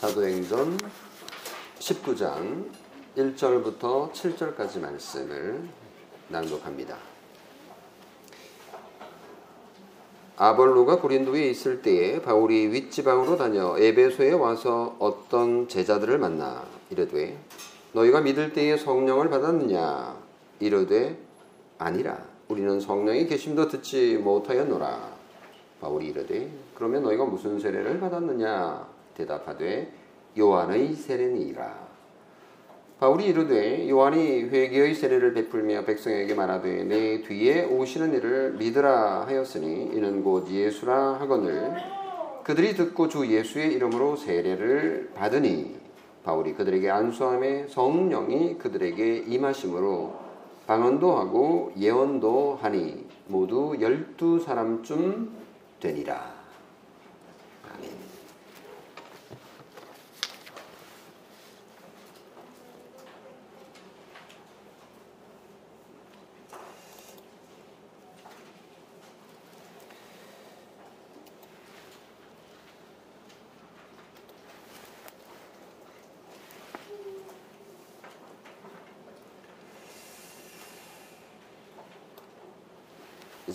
사도행전 19장 1절부터 7절까지 말씀을 낭독합니다. 아볼로가 고린도에 있을 때에 바울이 윗지방으로 다녀 에베소에 와서 어떤 제자들을 만나 이르되 너희가 믿을 때에 성령을 받았느냐? 이르되 아니라 우리는 성령의 계심도 듣지 못하였노라. 바울이 이르되 그러면 너희가 무슨 세례를 받았느냐 대답하되 요한의 세례니라 바울이 이르되 요한이 회개의 세례를 베풀며 백성에게 말하되 내 뒤에 오시는 이를 믿으라 하였으니 이는 곧 예수라 하거늘 그들이 듣고 주 예수의 이름으로 세례를 받으니 바울이 그들에게 안수함에 성령이 그들에게 임하심으로 방언도 하고 예언도 하니 모두 열두 사람쯤 되니라.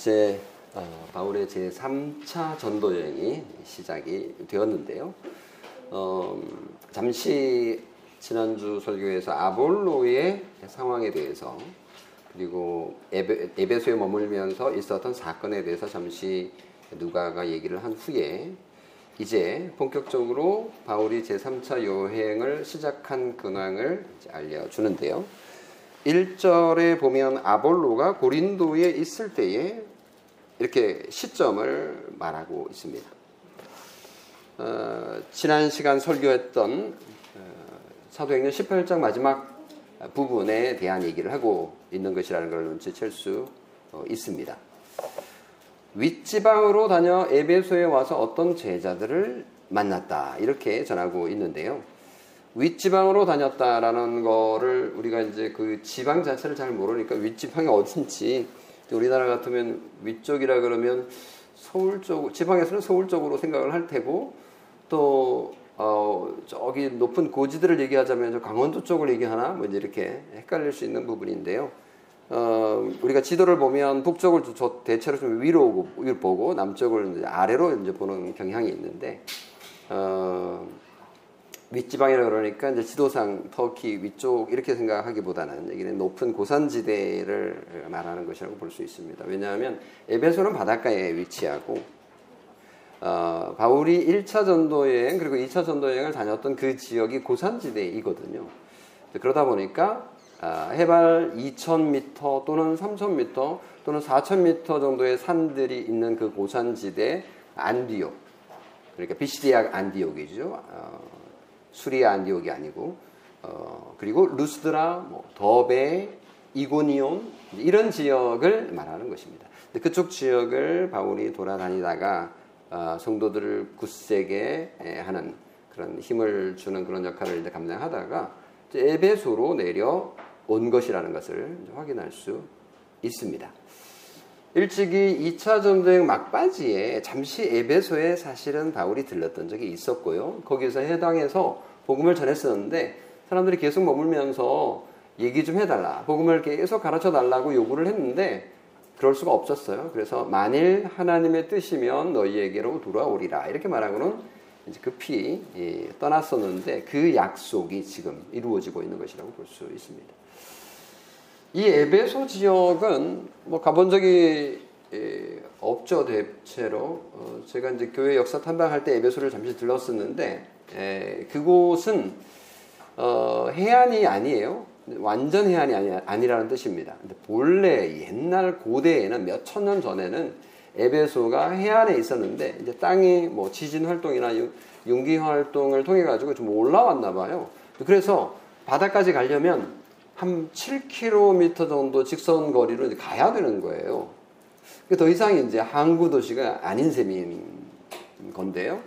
이제 어, 바울의 제 3차 전도 여행이 시작이 되었는데요. 어, 잠시 지난주 설교에서 아볼로의 상황에 대해서 그리고 에베, 에베소에 머물면서 있었던 사건에 대해서 잠시 누가가 얘기를 한 후에 이제 본격적으로 바울이 제3차 여행을 시작한 근황을 알려주는데요. 1절에 보면 아볼로가 고린도에 있을 때에 이렇게 시점을 말하고 있습니다. 어, 지난 시간 설교했던 어, 사도행전 18장 마지막 부분에 대한 얘기를 하고 있는 것이라는 걸 눈치챌 수 어, 있습니다. 윗지방으로 다녀 에베소에 와서 어떤 제자들을 만났다 이렇게 전하고 있는데요. 윗지방으로 다녔다라는 거를 우리가 이제 그 지방 자체를 잘 모르니까 윗지방이 어딘지 우리나라 같으면 위쪽이라 그러면 서울 쪽 지방에서는 서울 쪽으로 생각을 할 테고 또 어, 저기 높은 고지들을 얘기하자면 강원도 쪽을 얘기하나 뭐 이렇게 헷갈릴 수 있는 부분인데요. 어, 우리가 지도를 보면 북쪽을 저 대체로 좀 위로 보고 남쪽을 이제 아래로 이제 보는 경향이 있는데 어, 윗지방이라 그러니까 이제 지도상 터키 위쪽 이렇게 생각하기보다는 여기는 높은 고산지대를 말하는 것이라고 볼 수 있습니다. 왜냐하면 에베소는 바닷가에 위치하고 어, 바울이 1차 전도 여행 그리고 2차 전도 여행을 다녔던 그 지역이 고산지대이거든요. 그러다 보니까 아, 해발 2,000m 또는 3,000m 또는 4,000m 정도의 산들이 있는 그 고산지대 안디옥 그러니까 비시디아 안디옥이죠. 어, 수리아 안디옥이 아니고 어, 그리고 루스드라, 뭐, 더베, 이고니온 이런 지역을 말하는 것입니다. 그쪽 지역을 바울이 돌아다니다가 어, 성도들을 굳세게 하는 그런 힘을 주는 그런 역할을 이제 감당하다가 에베소로 내려 온 것이라는 것을 확인할 수 있습니다. 일찍이 2차 전쟁 막바지에 잠시 에베소에 사실은 바울이 들렀던 적이 있었고요. 거기서 해당해서 복음을 전했었는데 사람들이 계속 머물면서 얘기 좀 해달라. 복음을 계속 가르쳐 달라고 요구를 했는데 그럴 수가 없었어요. 그래서 만일 하나님의 뜻이면 너희에게로 돌아오리라. 이렇게 말하고는 이제 급히 예, 떠났었는데 그 약속이 지금 이루어지고 있는 것이라고 볼 수 있습니다. 이 에베소 지역은 뭐 가본 적이 없죠 대체로 어, 제가 이제 교회 역사 탐방할 때 에베소를 잠시 들렀었는데 그곳은 어, 해안이 아니에요 완전 해안이 아니, 라는 뜻입니다. 근데 본래 옛날 고대에는 몇 천 년 전에는 에베소가 해안에 있었는데 이제 땅이 뭐 지진 활동이나 융기 활동을 통해 가지고 좀 올라왔나 봐요. 그래서 바다까지 가려면 한 7km 정도 직선 거리로 이제 가야 되는 거예요. 더 이상 이제 항구 도시가 아닌 셈인 건데요.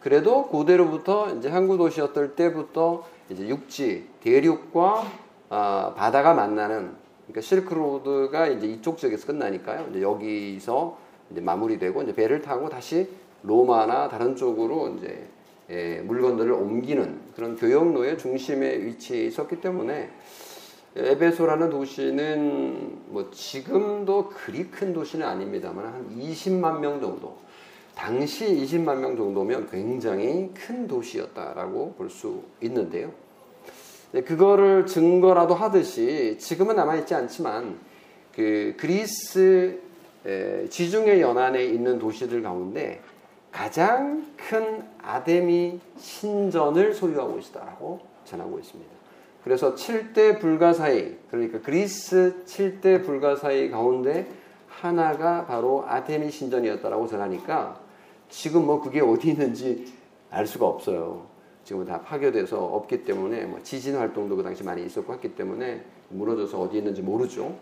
그래도 고대로부터 이제 항구 도시였을 때부터 이제 육지, 대륙과 어, 바다가 만나는 그러니까 실크로드가 이제 이쪽 지역에서 끝나니까요. 이제 여기서 이제 마무리되고 이제 배를 타고 다시 로마나 다른 쪽으로 이제 예, 물건들을 옮기는 그런 교역로의 중심에 위치해 있었기 때문에 에베소라는 도시는 뭐 지금도 그리 큰 도시는 아닙니다만 한 20만 명 정도 당시 20만 명 정도면 굉장히 큰 도시였다라고 볼 수 있는데요. 네, 그거를 증거라도 하듯이 지금은 남아있지 않지만 그 그리스 지중해 연안에 있는 도시들 가운데 가장 큰 아데미 신전을 소유하고 있다라고 전하고 있습니다. 그래서 7대 불가사의 그러니까 그리스 7대 불가사의 가운데 하나가 바로 아데미 신전이었다라고 전하니까 지금 뭐 그게 어디 있는지 알 수가 없어요. 지금 다 파괴돼서 없기 때문에 뭐 지진 활동도 그 당시 많이 있었고 했기 때문에 무너져서 어디 있는지 모르죠.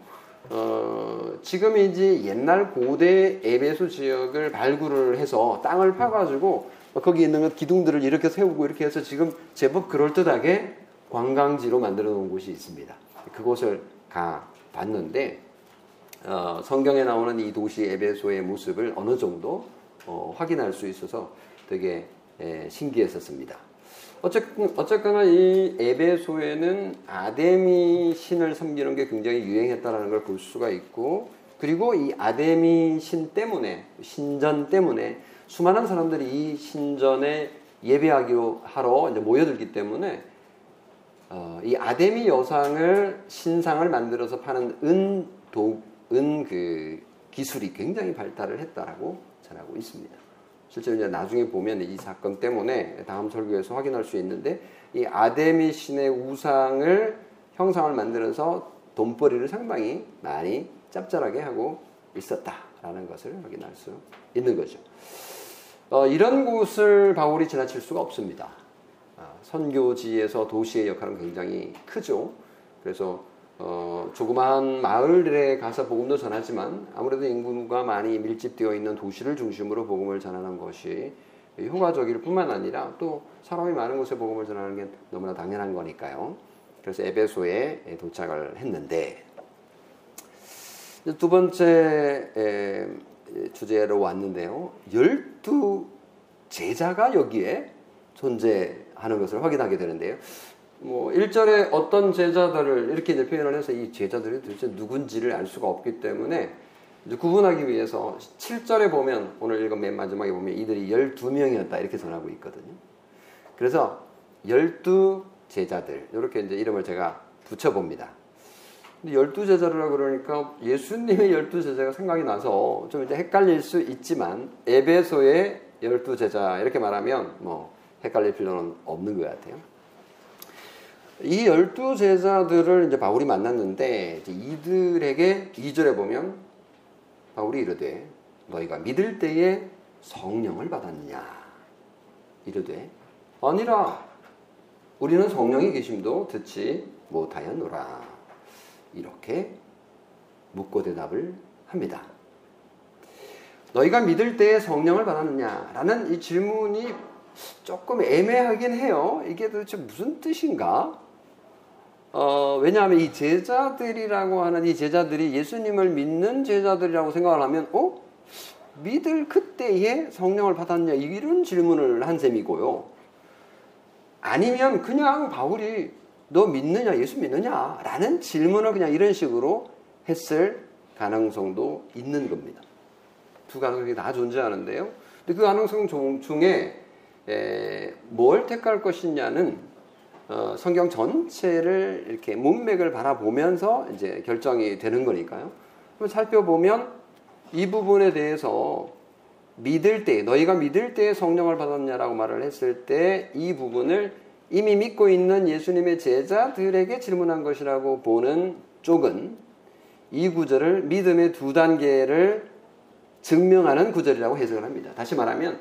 어, 지금 이제 옛날 고대 에베소 지역을 발굴을 해서 땅을 파가지고 거기 있는 기둥들을 이렇게 세우고 이렇게 해서 지금 제법 그럴듯하게 관광지로 만들어 놓은 곳이 있습니다. 그곳을 가 봤는데 어, 성경에 나오는 이 도시 에베소의 모습을 어느 정도 어, 확인할 수 있어서 되게 에, 신기했었습니다. 어쨌건, 어쨌거나 이 에베소에는 아데미 신을 섬기는 게 굉장히 유행했다는 걸 볼 수가 있고, 그리고 이 아데미 신 때문에, 신전 때문에 수많은 사람들이 이 신전에 예배하기로 하러 모여들기 때문에 어, 이 아데미 여상을 신상을 만들어서 파는 은도 은 그 기술이 굉장히 발달을 했다라고 전하고 있습니다. 실제로 이제 나중에 보면 이 사건 때문에 다음 설교에서 확인할 수 있는데 이 아데미 신의 우상을 형상을 만들어서 돈벌이를 상당히 많이 짭짤하게 하고 있었다라는 것을 확인할 수 있는 거죠. 어, 이런 곳을 바울이 지나칠 수가 없습니다. 아, 선교지에서 도시의 역할은 굉장히 크죠. 그래서 어, 조그마한 마을들에 가서 복음도 전하지만 아무래도 인구가 많이 밀집되어 있는 도시를 중심으로 복음을 전하는 것이 효과적일 뿐만 아니라 또 사람이 많은 곳에 복음을 전하는 게 너무나 당연한 거니까요. 그래서 에베소에 도착을 했는데 두 번째 주제로 왔는데요. 열두 제자가 여기에 존재 하는 것을 확인하게 되는데요. 뭐 1절에 어떤 제자들을 이렇게 이제 표현을 해서 이 제자들이 도대체 누군지를 알 수가 없기 때문에 구분하기 위해서 7절에 보면 오늘 읽은 맨 마지막에 보면 이들이 12명이었다 이렇게 전하고 있거든요. 그래서 12 제자들 이렇게 이제 이름을 제가 붙여 봅니다. 근데 12제자라 그러니까 예수님의 12제자가 생각이 나서 좀 이제 헷갈릴 수 있지만 에베소의 12제자 이렇게 말하면 뭐 헷갈릴 필요는 없는 것 같아요. 이 열두 제자들을 이제 바울이 만났는데 이제 이들에게 2절에 보면 바울이 이르되 너희가 믿을 때에 성령을 받았느냐 이르되 아니라 우리는 성령이 계심도 듣지 못하였노라 이렇게 묻고 대답을 합니다. 너희가 믿을 때에 성령을 받았느냐라는 이 질문이 조금 애매하긴 해요. 이게 도대체 무슨 뜻인가? 어, 왜냐하면 이 제자들이라고 하는 이 제자들이 예수님을 믿는 제자들이라고 생각을 하면, 어? 믿을 그때에 성령을 받았냐? 이런 질문을 한 셈이고요. 아니면 그냥 바울이 너 믿느냐? 예수 믿느냐? 라는 질문을 그냥 이런 식으로 했을 가능성도 있는 겁니다. 두 가능성이 다 존재하는데요. 근데 그 가능성 중에 에, 뭘 택할 것이냐는 어, 성경 전체를 이렇게 문맥을 바라보면서 이제 결정이 되는 거니까요. 그럼 살펴보면 이 부분에 대해서 믿을 때, 너희가 믿을 때 성령을 받았냐라고 말을 했을 때 이 부분을 이미 믿고 있는 예수님의 제자들에게 질문한 것이라고 보는 쪽은 이 구절을 믿음의 두 단계를 증명하는 구절이라고 해석을 합니다. 다시 말하면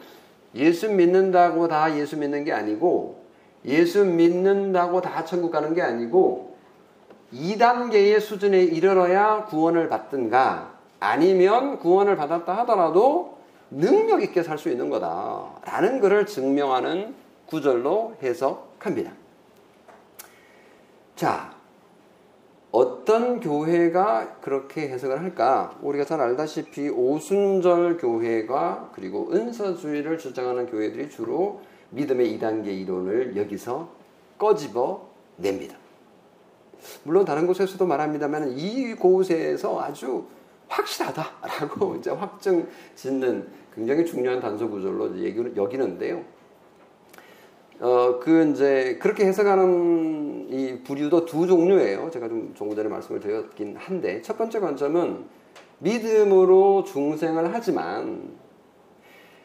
예수 믿는다고 다 예수 믿는 게 아니고 예수 믿는다고 다 천국 가는 게 아니고 2단계의 수준에 이르러야 구원을 받든가 아니면 구원을 받았다 하더라도 능력 있게 살 수 있는 거다. 라는 것을 증명하는 구절로 해석합니다. 자, 어떤 교회가 그렇게 해석을 할까? 우리가 잘 알다시피 오순절 교회가 그리고 은사주의를 주장하는 교회들이 주로 믿음의 2단계 이론을 여기서 꺼집어 냅니다. 물론 다른 곳에서도 말합니다만 이 곳에서 아주 확실하다라고 이제 확정 짓는 굉장히 중요한 단서 구절로 여기는데요. 어, 그 이제 그렇게 해석하는 이 부류도 두 종류예요. 제가 좀 조금 전에 말씀을 드렸긴 한데 첫 번째 관점은 믿음으로 중생을 하지만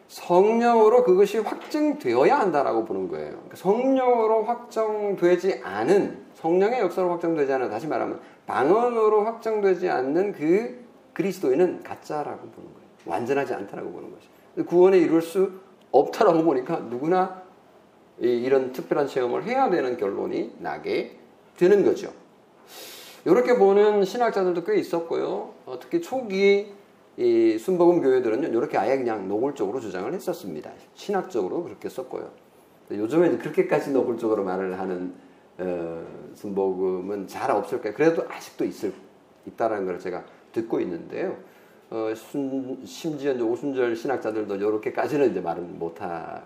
성령으로 그것이 확증되어야 한다라고 보는 거예요. 그러니까 성령으로 확정되지 않은 성령의 역사로 확정되지 않은 다시 말하면 방언으로 확정되지 않는 그 그리스도인은 가짜라고 보는 거예요. 완전하지 않다라고 보는 거죠. 구원에 이룰 수 없다라고 보니까 누구나 이런 특별한 체험을 해야 되는 결론이 나게 되는 거죠. 이렇게 보는 신학자들도 꽤 있었고요. 어, 특히 초기 이 순복음 교회들은 이렇게 아예 그냥 노골적으로 주장을 했었습니다. 신학적으로 그렇게 썼고요. 요즘에 그렇게까지 노골적으로 말을 하는 어, 순복음은 잘 없을 거예요. 그래도 아직도 있을 있다라는 걸 제가 듣고 있는데요. 어, 순, 심지어 이제 오순절 신학자들도 이렇게까지는 이제 말을 못하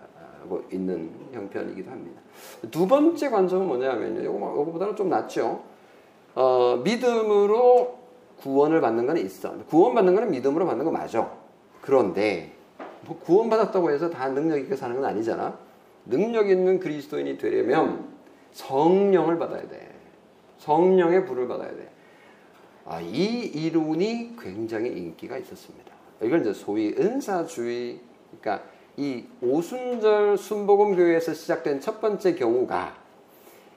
고 있는 형편이기도 합니다. 두 번째 관점은 뭐냐면요. 요거, 요거보다는 좀 낫죠. 어, 믿음으로 구원을 받는 건 있어. 구원받는 거는 믿음으로 받는 거 맞아. 그런데 뭐 구원받았다고 해서 다 능력 있게 사는 건 아니잖아. 능력 있는 그리스도인이 되려면 성령을 받아야 돼. 성령의 불을 받아야 돼. 아, 이 이론이 굉장히 인기가 있었습니다. 이걸 이제 소위 은사주의, 그러니까 이 오순절 순복음 교회에서 시작된 첫 번째 경우가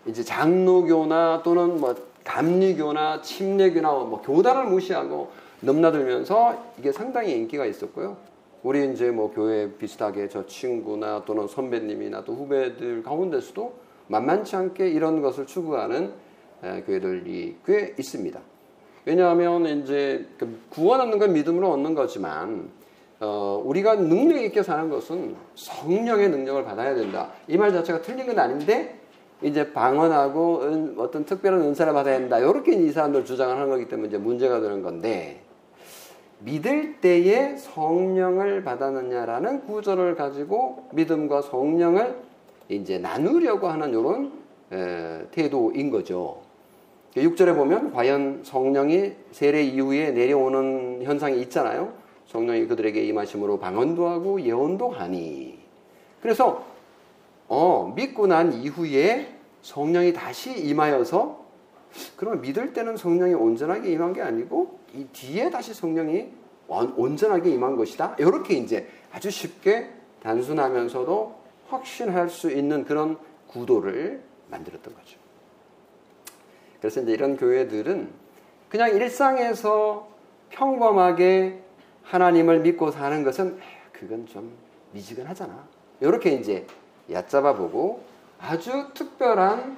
이제 장로교나 또는 뭐 감리교나 침례교나 뭐 교단을 무시하고 넘나들면서 이게 상당히 인기가 있었고요. 우리 이제 뭐 교회 비슷하게 저 친구나 또는 선배님이나 또 후배들 가운데서도 만만치 않게 이런 것을 추구하는 교회들이 꽤 있습니다. 왜냐하면 이제 그 구원 얻는 건 믿음으로 얻는 거지만 어, 우리가 능력 있게 사는 것은 성령의 능력을 받아야 된다. 이 말 자체가 틀린 건 아닌데 이제 방언하고 은, 어떤 특별한 은사를 받아야 된다. 이렇게 이 사람들 주장을 하는 거기 때문에 이제 문제가 되는 건데 믿을 때에 성령을 받았느냐라는 구절을 가지고 믿음과 성령을 이제 나누려고 하는 이런 에, 태도인 거죠. 6절에 보면 과연 성령이 세례 이후에 내려오는 현상이 있잖아요. 성령이 그들에게 임하심으로 방언도 하고 예언도 하니. 그래서 어, 믿고 난 이후에 성령이 다시 임하여서 그러면 믿을 때는 성령이 온전하게 임한 게 아니고 이 뒤에 다시 성령이 온전하게 임한 것이다. 이렇게 이제 아주 쉽게 단순하면서도 확신할 수 있는 그런 구도를 만들었던 거죠. 그래서 이제 이런 교회들은 그냥 일상에서 평범하게 하나님을 믿고 사는 것은 그건 좀 미지근하잖아. 이렇게 이제 얕잡아 보고 아주 특별한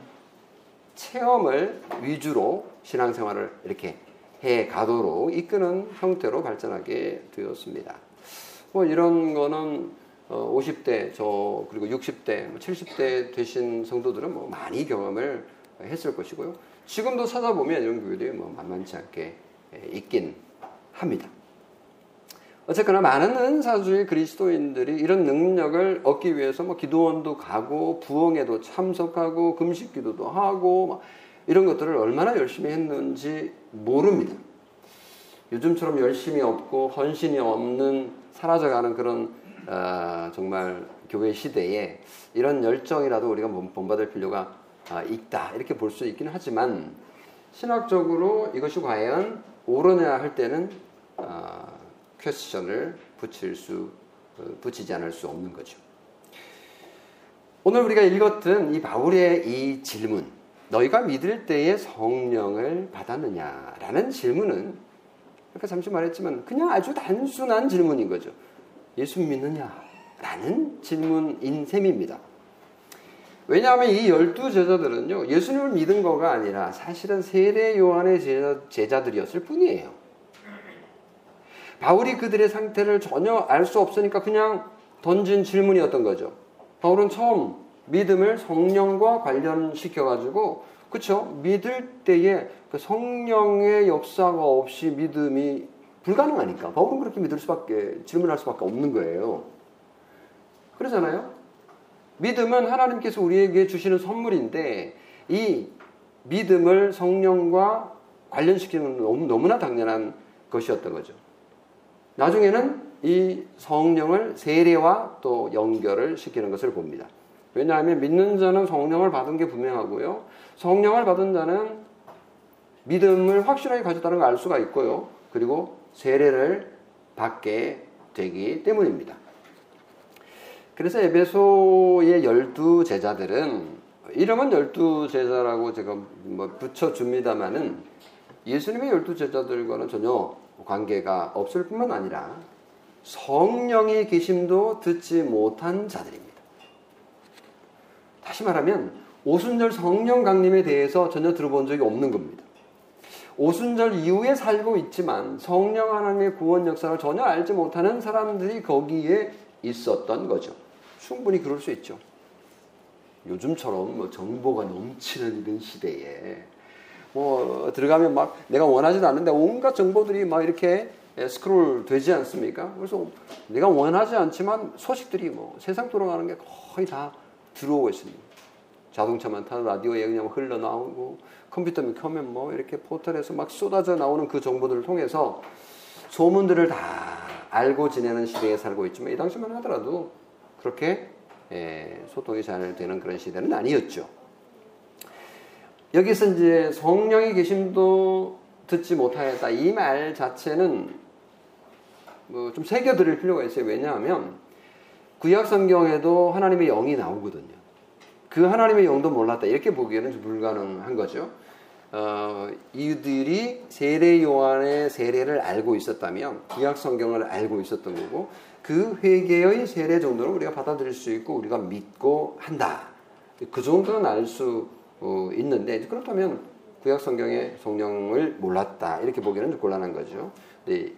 체험을 위주로 신앙생활을 이렇게 해 가도록 이끄는 형태로 발전하게 되었습니다. 뭐 이런 거는 50대 어, 저 그리고 60대 70대 뭐 되신 성도들은 뭐 많이 경험을 했을 것이고요. 지금도 찾아보면 이런 교회들이 뭐 만만치 않게 있긴 합니다. 어쨌거나 많은 은사주의 그리스도인들이 이런 능력을 얻기 위해서 뭐 기도원도 가고 부흥에도 참석하고 금식 기도도 하고 이런 것들을 얼마나 열심히 했는지 모릅니다. 요즘처럼 열심히 없고 헌신이 없는 사라져가는 그런 어, 정말 교회 시대에 이런 열정이라도 우리가 본받을 필요가 아, 있다 이렇게 볼 수 있기는 하지만 신학적으로 이것이 과연 옳으냐 할 때는 어, 퀘스천을 붙일 수 어, 붙이지 않을 수 없는 거죠. 오늘 우리가 읽었던 이 바울의 이 질문, 너희가 믿을 때에 성령을 받았느냐라는 질문은 아까 잠시 말했지만 그냥 아주 단순한 질문인 거죠. 예수 믿느냐라는 질문인 셈입니다. 왜냐하면 이 열두 제자들은요 예수님을 믿은 거가 아니라 사실은 세례 요한의 제자, 들이었을 뿐이에요. 바울이 그들의 상태를 전혀 알 수 없으니까 그냥 던진 질문이었던 거죠. 바울은 처음 믿음을 성령과 관련시켜 가지고 그렇죠? 믿을 때에 그 성령의 역사가 없이 믿음이 불가능하니까 바울은 그렇게 믿을 수밖에 질문할 수밖에 없는 거예요. 그러잖아요. 믿음은 하나님께서 우리에게 주시는 선물인데 이 믿음을 성령과 관련시키는 건 너무나 당연한 것이었던 거죠. 나중에는 이 성령을 세례와 또 연결을 시키는 것을 봅니다. 왜냐하면 믿는 자는 성령을 받은 게 분명하고요. 성령을 받은 자는 믿음을 확실하게 가졌다는 걸 알 수가 있고요. 그리고 세례를 받게 되기 때문입니다. 그래서 에베소의 열두 제자들은 이름은 열두 제자라고 제가 뭐 붙여줍니다만은 예수님의 열두 제자들과는 전혀 관계가 없을 뿐만 아니라 성령의 계심도 듣지 못한 자들입니다. 다시 말하면 오순절 성령 강림에 대해서 전혀 들어본 적이 없는 겁니다. 오순절 이후에 살고 있지만 성령 하나님의 구원 역사를 전혀 알지 못하는 사람들이 거기에 있었던 거죠. 충분히 그럴 수 있죠. 요즘처럼 뭐 정보가 넘치는 이런 시대에 뭐 들어가면 막 내가 원하지도 않는데 온갖 정보들이 막 이렇게 스크롤 되지 않습니까? 그래서 내가 원하지 않지만 소식들이 뭐 세상 돌아가는 게 거의 다 들어오고 있습니다. 자동차만 타도 라디오에 그냥 흘러나오고 컴퓨터만 켜면 뭐 이렇게 포털에서 막 쏟아져 나오는 그 정보들을 통해서 소문들을 다 알고 지내는 시대에 살고 있지만 이 당시만 하더라도 그렇게 예, 소통이 잘 되는 그런 시대는 아니었죠. 여기서 이제 성령의 계심도 듣지 못하였다. 이 말 자체는 뭐 좀 새겨드릴 필요가 있어요. 왜냐하면 구약 성경에도 하나님의 영이 나오거든요. 그 하나님의 영도 몰랐다. 이렇게 보기에는 불가능한 거죠. 어, 이들이 세례 요한의 세례를 알고 있었다면 구약 성경을 알고 있었던 거고 그 회개의 세례 정도는 우리가 받아들일 수 있고 우리가 믿고 한다. 그 정도는 알 수 어, 있는데 그렇다면 구약 성경의 성령을 몰랐다 이렇게 보기는 좀 곤란한 거죠. 네,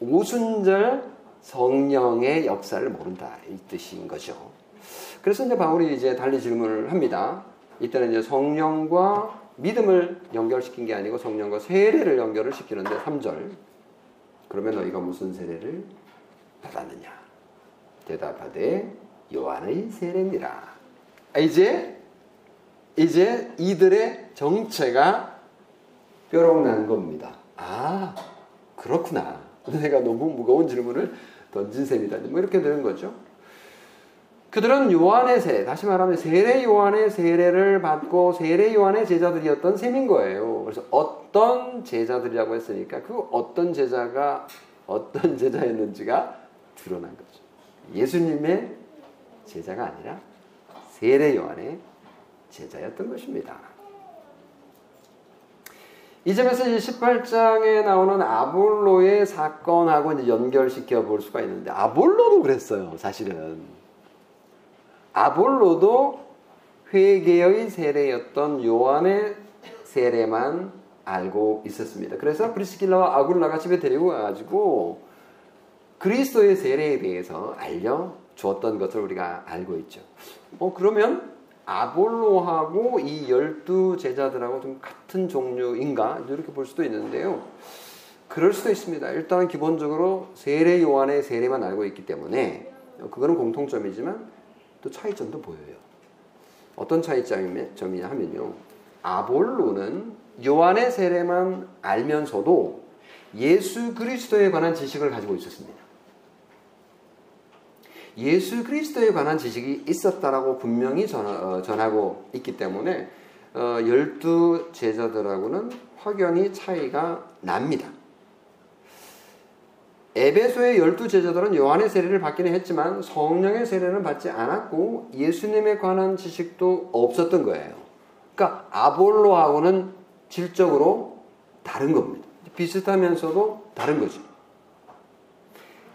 오순절 성령의 역사를 모른다 이 뜻인 거죠. 그래서 이제 바울이 이제 달리 질문을 합니다. 이때는 이제 성령과 믿음을 연결시킨 게 아니고 성령과 세례를 연결을 시키는데 3절. 그러면 너희가 무슨 세례를 받았느냐? 대답하되 요한의 세례니라. 아, 이제 이제 이들의 정체가 뾰록난 겁니다. 아, 그렇구나. 내가 너무 무거운 질문을 던진 셈이다. 뭐 이렇게 되는 거죠. 그들은 요한의 세, 다시 말하면 세례 요한의 세례를 받고 세례 요한의 제자들이었던 셈인 거예요. 그래서 어떤 제자들이라고 했으니까 그 어떤 제자가 어떤 제자였는지가 드러난 거죠. 예수님의 제자가 아니라 세례 요한의 제자였던 것입니다. 이 점에서 18장에 나오는 아볼로의 사건하고 연결시켜 볼 수가 있는데 아볼로도 그랬어요, 사실은. 아볼로도 회개의 세례였던 요한의 세례만 알고 있었습니다. 그래서 프리스킬라와 아굴라가 집에 데리고 가가지고 그리스도의 세례에 대해서 알려 주었던 것을 우리가 알고 있죠. 어, 그러면 아볼로하고 이 열두 제자들하고 좀 같은 종류인가 이렇게 볼 수도 있는데요. 그럴 수도 있습니다. 일단 기본적으로 세례 요한의 세례만 알고 있기 때문에 그거는 공통점이지만 또 차이점도 보여요. 어떤 차이점이냐 하면요. 아볼로는 요한의 세례만 알면서도 예수 그리스도에 관한 지식을 가지고 있었습니다. 예수 그리스도에 관한 지식이 있었다라고 분명히 어, 전하 고 있기 때문에 어, 열두 제자들하고는 확연히 차이가 납니다. 에베소의 열두 제자들은 요한의 세례를 받기는 했지만 성령의 세례는 받지 않았고 예수님에 관한 지식도 없었던 거예요. 그러니까 아볼로하고는 질적으로 다른 겁니다. 비슷하면서도 다른 거죠.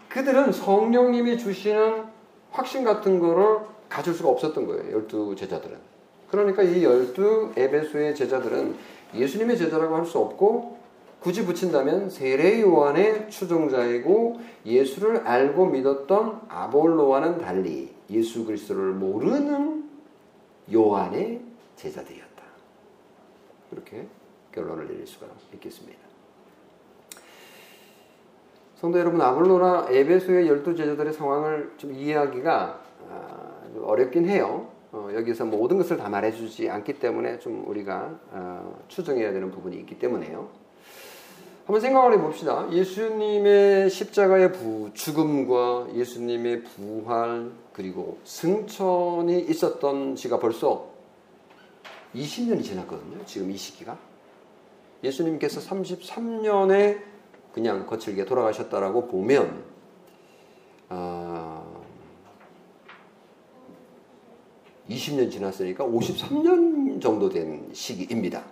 그들은 성령님이 주시는 확신 같은 거를 가질 수가 없었던 거예요. 열두 제자들은. 그러니까 이 열두 에베소의 제자들은 예수님의 제자라고 할 수 없고 굳이 붙인다면 세례 요한의 추종자이고 예수를 알고 믿었던 아볼로와는 달리 예수 그리스도를 모르는 요한의 제자들이었다. 그렇게 결론을 내릴 수가 있겠습니다. 성도 여러분, 아볼로나 에베소의 열두 제자들의 상황을 좀 이해하기가 아, 어렵긴 해요. 어, 여기서 모든 것을 다 말해주지 않기 때문에 좀 우리가 어, 추정해야 되는 부분이 있기 때문에요. 한번 생각을 해봅시다. 예수님의 십자가의 부, 죽음과 예수님의 부활, 그리고 승천이 있었던 지가 벌써 20년이 지났거든요. 지금 이 시기가. 예수님께서 33년에 그냥 거칠게 돌아가셨다라고 보면, 어, 20년 지났으니까 53년 정도 된 시기입니다.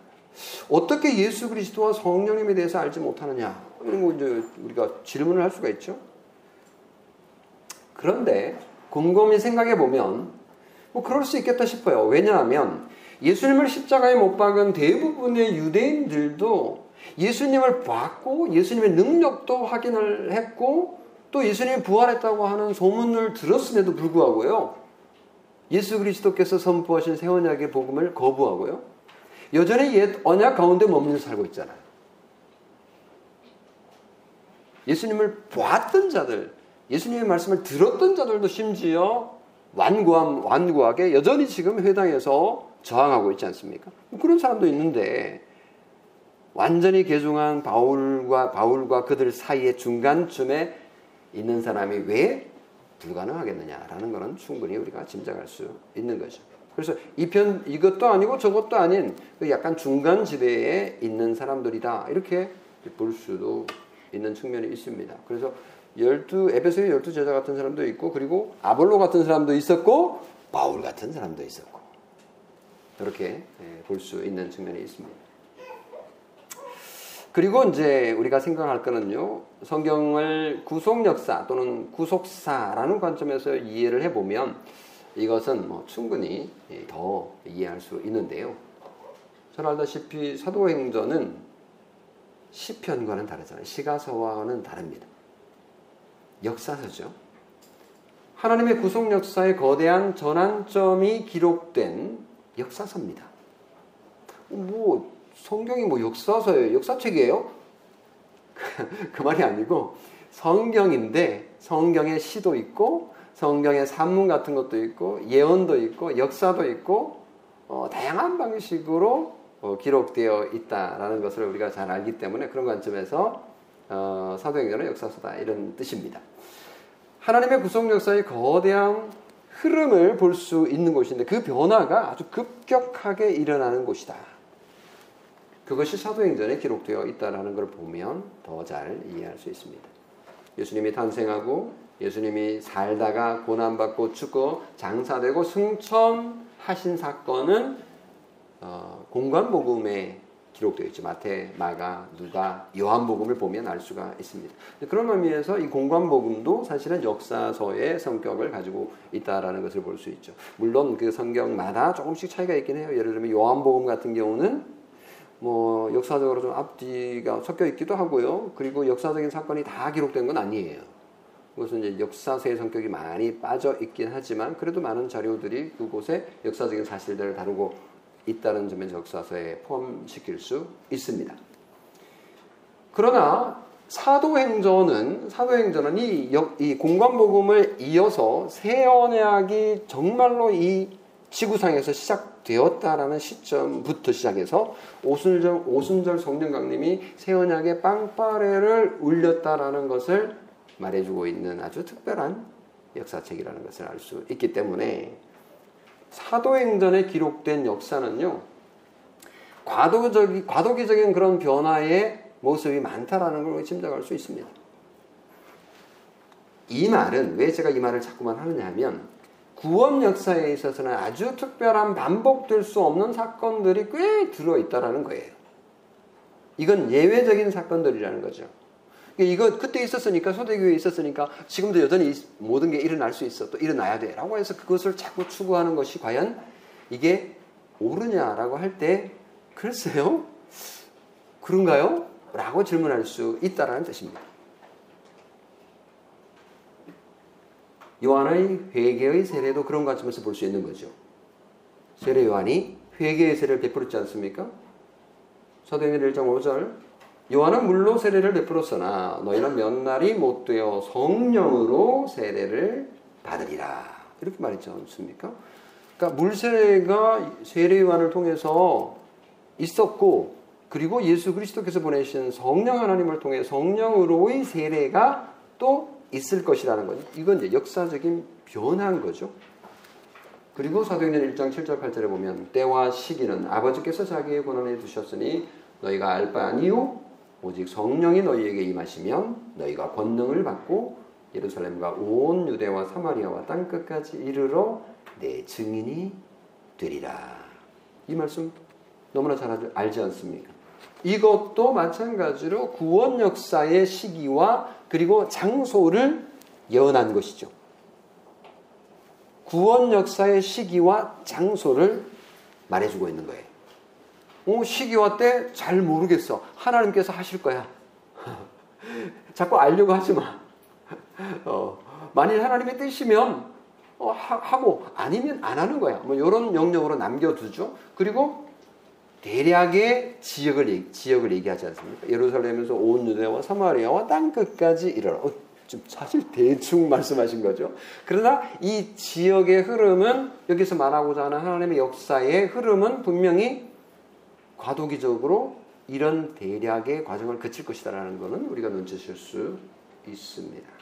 어떻게 예수 그리스도와 성령님에 대해서 알지 못하느냐? 이런 거 이제 우리가 질문을 할 수가 있죠. 그런데 곰곰이 생각해 보면 뭐 그럴 수 있겠다 싶어요. 왜냐하면 예수님을 십자가에 못 박은 대부분의 유대인들도 예수님을 봤고 예수님의 능력도 확인을 했고 또 예수님이 부활했다고 하는 소문을 들었음에도 불구하고요. 예수 그리스도께서 선포하신 새 언약의 복음을 거부하고요. 여전히 옛 언약 가운데 머물러 살고 있잖아요. 예수님을 보았던 자들, 예수님의 말씀을 들었던 자들도 심지어 완고함, 완고하게 여전히 지금 회당에서 저항하고 있지 않습니까? 그런 사람도 있는데 완전히 개종한 바울과 바울과 그들 사이의 중간쯤에 있는 사람이 왜 불가능하겠느냐라는 것은 충분히 우리가 짐작할 수 있는 거죠. 그래서 이편 이것도 아니고 저것도 아닌 그 약간 중간 지대에 있는 사람들이다 이렇게 볼 수도 있는 측면이 있습니다. 그래서 열두 에베소의 열두 제자 같은 사람도 있고 그리고 아볼로 같은 사람도 있었고 바울 같은 사람도 있었고 이렇게 예, 볼수 있는 측면이 있습니다. 그리고 이제 우리가 생각할 거는요, 성경을 구속 역사 또는 구속사라는 관점에서 이해를 해보면 이것은 뭐 충분히 예, 더 이해할 수 있는데요. 잘 알다시피 사도행전은 시편과는 다르잖아요. 시가서와는 다릅니다. 역사서죠. 하나님의 구속 역사의 거대한 전환점이 기록된 역사서입니다. 뭐 성경이 뭐 역사서예요? 역사책이에요? 그 말이 아니고 성경인데 성경의 시도 있고 성경의 산문 같은 것도 있고 예언도 있고 역사도 있고 어, 다양한 방식으로 어, 기록되어 있다라는 것을 우리가 잘 알기 때문에 그런 관점에서 어, 사도행전은 역사서다 이런 뜻입니다. 하나님의 구속 역사의 거대한 흐름을 볼 수 있는 곳인데 그 변화가 아주 급격하게 일어나는 곳이다. 그것이 사도행전에 기록되어 있다는 걸 보면 더 잘 이해할 수 있습니다. 예수님이 탄생하고 예수님이 살다가 고난받고 죽고 장사되고 승천하신 사건은 어, 공관복음에 기록되어 있죠. 마태, 마가, 누가, 요한복음을 보면 알 수가 있습니다. 그런 의미에서 이 공관복음도 사실은 역사서의 성격을 가지고 있다라는 것을 볼 수 있죠. 물론 그 성경마다 조금씩 차이가 있긴 해요. 예를 들면 요한복음 같은 경우는 뭐 역사적으로 좀 앞뒤가 섞여 있기도 하고요. 그리고 역사적인 사건이 다 기록된 건 아니에요. 그것은 이제 역사서의 성격이 많이 빠져 있긴 하지만 그래도 많은 자료들이 그곳에 역사적인 사실들을 다루고 있다는 점에서 역사서에 포함시킬 수 있습니다. 그러나 사도행전은 사도행전은 이, 이 공관복음을 이어서 새 언약이 정말로 이 지구상에서 시작 되었다라는 시점부터 시작해서 오순절 오순절 성령 강림이 새 언약의 빵빠레를 울렸다라는 것을 말해주고 있는 아주 특별한 역사책이라는 것을 알 수 있기 때문에 사도행전에 기록된 역사는요, 과도적이, 과도기적인 그런 변화의 모습이 많다라는 걸 짐작할 수 있습니다. 이 말은 왜 제가 이 말을 자꾸만 하느냐 하면 구원 역사에 있어서는 아주 특별한 반복될 수 없는 사건들이 꽤 들어있다라는 거예요. 이건 예외적인 사건들이라는 거죠. 이거 그때 있었으니까 소대교회에 있었으니까 지금도 여전히 모든 게 일어날 수 있어 또 일어나야 돼라고 해서 그것을 자꾸 추구하는 것이 과연 이게 옳으냐라고 할 때 글쎄요 그런가요? 라고 질문할 수 있다라는 뜻입니다. 요한의 회개의 세례도 그런 관점에서 볼 수 있는 거죠. 세례 요한이 회개의 세례를 베풀었지 않습니까? 사도행전 1장 5절 요한은 물로 세례를 베풀었으나 너희는 몇 날이 못 되어 성령으로 세례를 받으리라. 이렇게 말했지 않습니까? 그러니까 물세례가 세례 요한을 통해서 있었고 그리고 예수 그리스도께서 보내신 성령 하나님을 통해 성령으로의 세례가 또 있을 것이라는 거죠. 이건 이제 역사적인 변화인 거죠. 그리고 사도행전 1장 7절 8절에 보면 때와 시기는 아버지께서 자기의 권한에 두셨으니 너희가 알 바 아니요 오직 성령이 너희에게 임하시면 너희가 권능을 받고 예루살렘과 온 유대와 사마리아와 땅 끝까지 이르러 내 증인이 되리라. 이 말씀 너무나 잘 알지 않습니까? 이것도 마찬가지로 구원 역사의 시기와 그리고 장소를 예언한 것이죠. 구원 역사의 시기와 장소를 말해주고 있는 거예요. 어, 시기와 때 잘 모르겠어. 하나님께서 하실 거야. 자꾸 알려고 하지 마. 어, 만일 하나님의 뜻이면 어, 하, 고 아니면 안 하는 거야. 뭐 이런 영역으로 남겨두죠. 그리고 대략의 지역을 지역을 얘기하지 않습니까? 예루살렘에서 온 유대와 사마리아와 땅 끝까지 이르러. 어, 좀 사실 대충 말씀하신 거죠. 그러나 이 지역의 흐름은 여기서 말하고자 하는 하나님의 역사의 흐름은 분명히 과도기적으로 이런 대략의 과정을 거칠 것이다라는 것은 우리가 눈치챌 수 있습니다.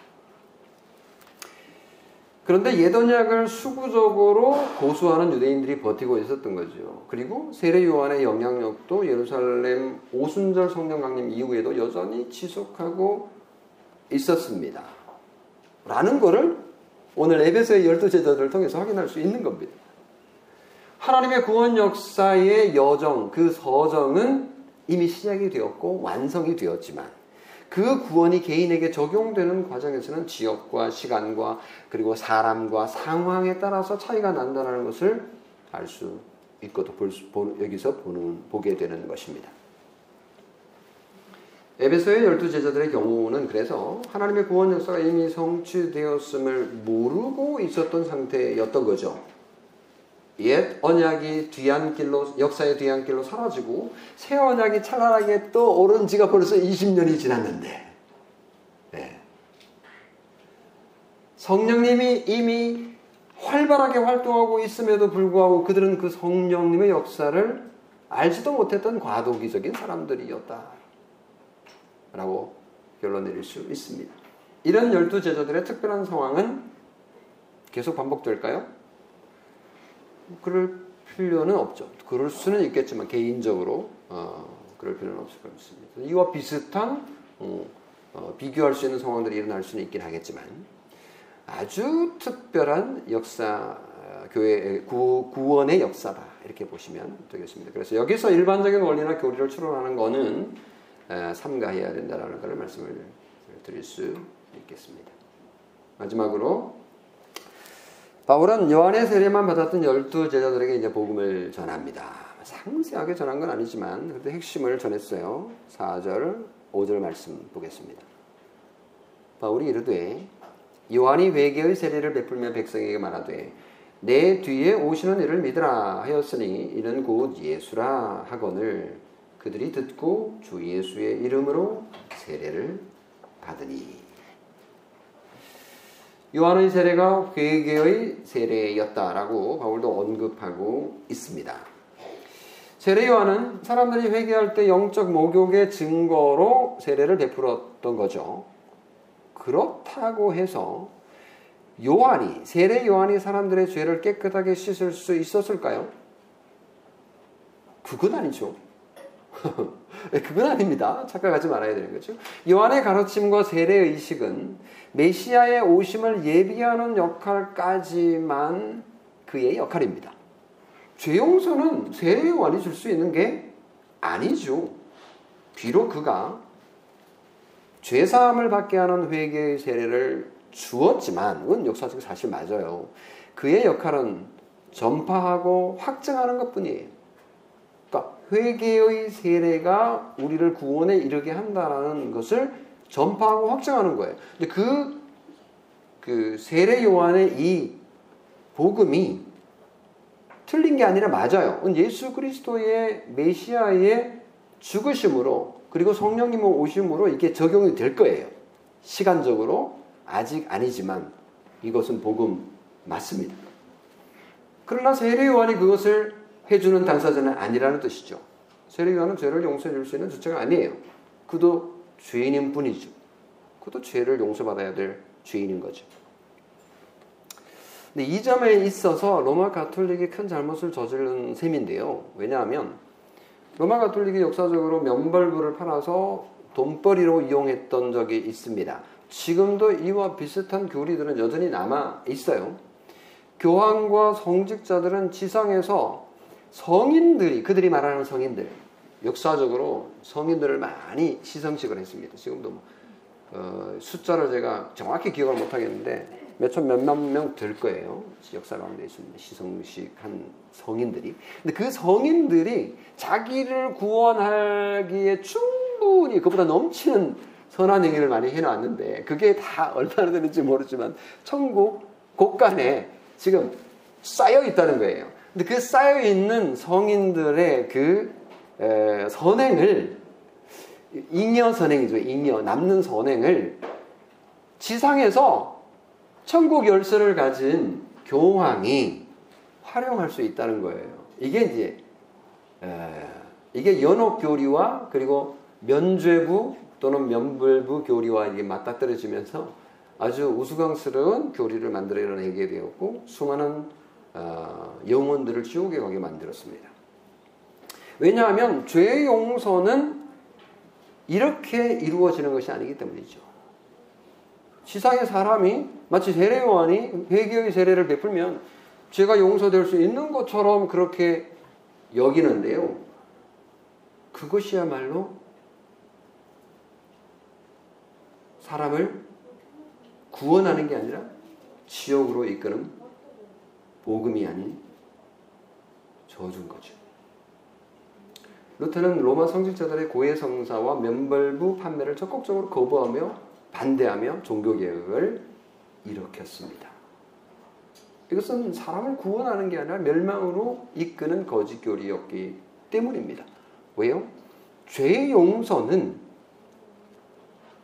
그런데 예언약을 수구적으로 고수하는 유대인들이 버티고 있었던 거죠. 그리고 세례 요한의 영향력도 예루살렘 오순절 성령 강림 이후에도 여전히 지속하고 있었습니다. 라는 것을 오늘 에베소의 열두 제자들을 통해서 확인할 수 있는 겁니다. 하나님의 구원 역사의 여정, 그 서정은 이미 시작이 되었고 완성이 되었지만 그 구원이 개인에게 적용되는 과정에서는 지역과 시간과 그리고 사람과 상황에 따라서 차이가 난다는 것을 알 수 있고 또 여기서 보는, 보게 되는 것입니다. 에베소의 열두 제자들의 경우는 그래서 하나님의 구원 역사가 이미 성취되었음을 모르고 있었던 상태였던 거죠. 옛 언약이 뒤안길로 역사의 뒤안길로 사라지고 새 언약이 찬란하게 떠오른 지가 벌써 20년이 지났는데 네. 성령님이 이미 활발하게 활동하고 있음에도 불구하고 그들은 그 성령님의 역사를 알지도 못했던 과도기적인 사람들이었다. 라고 결론 내릴 수 있습니다. 이런 열두 제자들의 특별한 상황은 계속 반복될까요? 그럴 필요는 없죠. 그럴 수는 있겠지만 개인적으로 어, 그럴 필요는 없을 것 같습니다. 이와 비슷한 어, 어, 비교할 수 있는 상황들이 일어날 수는 있긴 하겠지만 아주 특별한 역사 교회 구, 구원의 역사다 이렇게 보시면 되겠습니다. 그래서 여기서 일반적인 원리나 교리를 추론하는 것은 삼가해야 된다라는 것을 말씀을 드릴 수 있겠습니다. 마지막으로 바울은 요한의 세례만 받았던 열두 제자들에게 이제 복음을 전합니다. 상세하게 전한 건 아니지만 그래도 핵심을 전했어요. 4절, 5절 말씀 보겠습니다. 바울이 이르되 요한이 회개의 세례를 베풀며 백성에게 말하되 내 뒤에 오시는 이를 믿으라 하였으니 이는 곧 예수라 하거늘 그들이 듣고 주 예수의 이름으로 세례를 받으니 요한의 세례가 회개의 세례였다라고 바울도 언급하고 있습니다. 세례 요한은 사람들이 회개할 때 영적 목욕의 증거로 세례를 베풀었던 거죠. 그렇다고 해서 요한이 세례 요한이 사람들의 죄를 깨끗하게 씻을 수 있었을까요? 그건 아니죠. 네, 그건 아닙니다. 착각하지 말아야 되는 거죠. 요한의 가르침과 세례 의식은 메시아의 오심을 예비하는 역할까지만 그의 역할입니다. 죄 용서는 세례 요한이 줄 수 있는 게 아니죠. 비록 그가 죄 사함을 받게 하는 회개의 세례를 주었지만 그건 역사적 사실 맞아요. 그의 역할은 전파하고 확증하는 것뿐이에요. 회개의 세례가 우리를 구원에 이르게 한다라는 것을 전파하고 확정하는 거예요. 근데 그, 그 세례 요한의 이 복음이 틀린 게 아니라 맞아요. 예수 그리스도의 메시아의 죽으심으로 그리고 성령님 오심으로 이게 적용이 될 거예요. 시간적으로 아직 아니지만 이것은 복음 맞습니다. 그러나 세례 요한이 그것을 해주는 당사자는 아니라는 뜻이죠. 세례요한은 죄를 용서해 줄 수 있는 주체가 아니에요. 그도 죄인인 뿐이죠. 그도 죄를 용서받아야 될 죄인인 거죠. 근데 이 점에 있어서 로마 가톨릭이 큰 잘못을 저지른 셈인데요. 왜냐하면 로마 가톨릭이 역사적으로 면벌부를 팔아서 돈벌이로 이용했던 적이 있습니다. 지금도 이와 비슷한 교리들은 여전히 남아 있어요. 교황과 성직자들은 지상에서 성인들이 그들이 말하는 성인들 역사적으로 성인들을 많이 시성식을 했습니다. 지금도 뭐, 어, 숫자를 제가 정확히 기억을 못 하겠는데 몇천 몇만 명 될 거예요. 역사 가운데 있습니다. 시성식한 성인들이. 근데 그 성인들이 자기를 구원하기에 충분히 그보다 넘치는 선한 행위를 많이 해놨는데 그게 다 얼마나 되는지 모르지만 천국 곳간에 지금 쌓여 있다는 거예요. 근데 그 쌓여 있는 성인들의 그 에, 선행을 잉여 선행이죠. 잉여 남는 선행을 지상에서 천국 열쇠를 가진 교황이 활용할 수 있다는 거예요. 이게 이제 에, 이게 연옥 교리와 그리고 면죄부 또는 면불부 교리와 이게 맞닥뜨려지면서 아주 우스꽝스러운 교리를 만들어내게 되었고 수많은 어, 영혼들을 지옥에 가게 만들었습니다. 왜냐하면 죄 용서는 이렇게 이루어지는 것이 아니기 때문이죠. 시상의 사람이 마치 세례 요한이 회개의 세례를 베풀면 죄가 용서될 수 있는 것처럼 그렇게 여기는데요. 그것이야말로 사람을 구원하는 게 아니라 지옥으로 이끄는 복음이 아닌 저주인 거죠. 루터는 로마 성직자들의 고해 성사와 면벌부 판매를 적극적으로 거부하며 반대하며 종교개혁을 일으켰습니다. 이것은 사람을 구원하는 게 아니라 멸망으로 이끄는 거짓 교리였기 때문입니다. 왜요? 죄 용서는